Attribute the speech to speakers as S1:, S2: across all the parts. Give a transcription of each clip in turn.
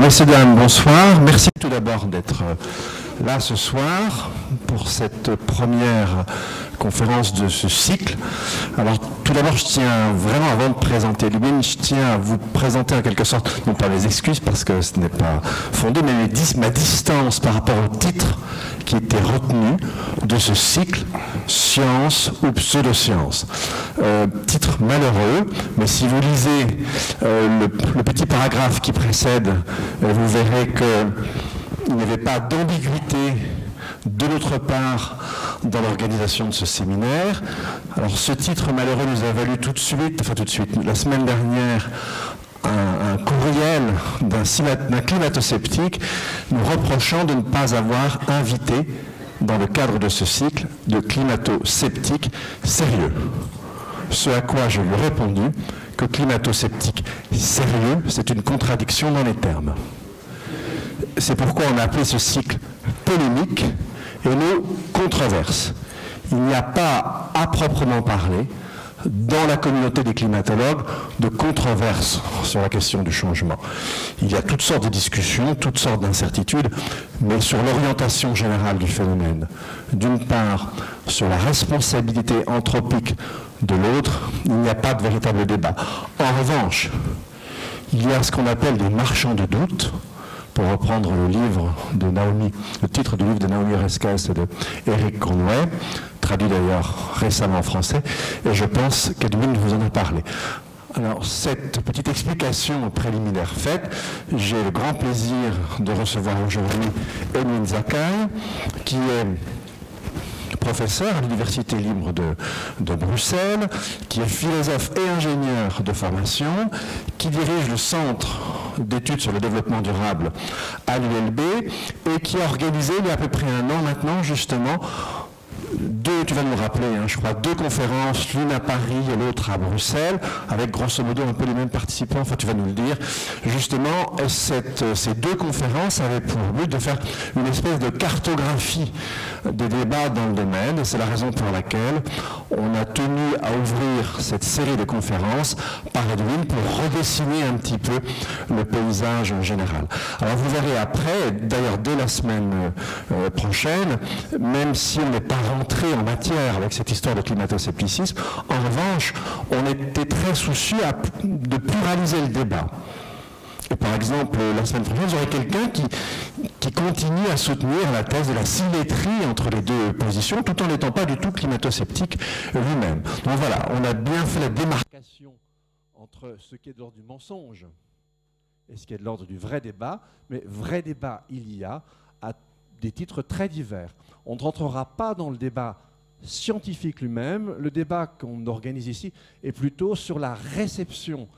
S1: Messieurs, dames, bonsoir. Merci tout d'abord d'être euh, là ce soir pour cette première conférence de ce cycle. Alors, tout d'abord, je tiens vraiment, avant de présenter Lumine, je tiens à vous présenter en quelque sorte, non pas mes excuses parce que ce n'est pas fondé, mais ma distance par rapport au titre qui était retenu de ce cycle, science ou pseudo-science. Euh, titre malheureux, mais si vous lisez euh, le, petit paragraphe qui précède, euh, vous verrez qu'il n'y avait pas d'ambiguïté de notre part dans l'organisation de ce séminaire. Alors ce titre malheureux nous a valu tout de suite, enfin tout de suite, la semaine dernière, un, courriel d'un climato-sceptique nous reprochant de ne pas avoir invité, dans le cadre de ce cycle, de climato-sceptiques sérieux. Ce à quoi je lui ai répondu que climato-sceptique sérieux, c'est une contradiction dans les termes. C'est pourquoi on a appelé ce cycle polémique et non controverse. Il n'y a pas à proprement parler dans la communauté des climatologues de controverses sur la question du changement. Il y a toutes sortes de discussions, toutes sortes d'incertitudes, mais sur l'orientation générale du phénomène. D'une part, sur la responsabilité anthropique de l'autre, il n'y a pas de véritable débat. En revanche, il y a ce qu'on appelle des marchands de doute, pour reprendre le livre de Naomi, le titre du livre de Naomi Rescas et de Eric Conway, traduit d'ailleurs récemment en français, et je pense qu'Edwin vous en a parlé. Alors, cette petite explication préliminaire faite, j'ai le grand plaisir de recevoir aujourd'hui Edwin Zakai, qui est professeur à l'Université libre de, de, Bruxelles, qui est philosophe et ingénieur de formation, qui dirige le Centre d'études sur le développement durable à l'ULB et qui a organisé il y a à peu près un an maintenant justement deux, tu vas nous rappeler, hein, je crois, deux conférences, l'une à Paris et l'autre à Bruxelles, avec grosso modo un peu les mêmes participants, enfin tu vas nous le dire. Justement, ces deux conférences avaient pour but de faire une espèce de cartographie des débats dans le domaine, c'est la raison pour laquelle on a tenu à ouvrir cette série de conférences par Edwin pour redessiner un petit peu le paysage en général. Alors vous verrez après, d'ailleurs dès la semaine euh, prochaine, même si on n'est pas rentré en matière avec cette histoire de climato-scepticisme. En revanche, on était très soucieux de pluraliser le débat. Et par exemple, la semaine prochaine, aurez quelqu'un qui, qui continue à soutenir la thèse de la symétrie entre les deux positions, tout en n'étant pas du tout climato-sceptique lui-même. Donc voilà, on a bien fait la démarcation entre ce qui est de l'ordre du mensonge et ce qui est de l'ordre du vrai débat, mais vrai débat il y a à des titres très divers. On ne rentrera pas dans le débat scientifique lui-même. Le débat qu'on organise ici est plutôt sur la réception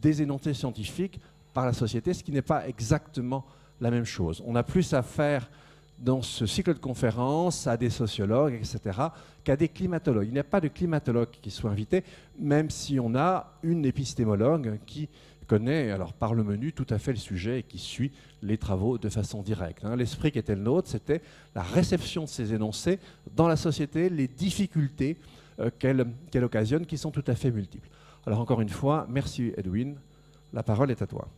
S1: des énoncés scientifiques par la société, ce qui n'est pas exactement la même chose. On a plus à faire dans ce cycle de conférences à des sociologues, etc., qu'à des climatologues. Il n'y a pas de climatologue qui soit invité, même si on a une épistémologue qui connaît alors par le menu tout à fait le sujet et qui suit les travaux de façon directe. Hein. L'esprit qui était le nôtre, c'était la réception de ces énoncés dans la société, les difficultés euh, qu'elle occasionne, qui sont tout à fait multiples. Alors encore une fois, merci Edwin, la parole est à toi.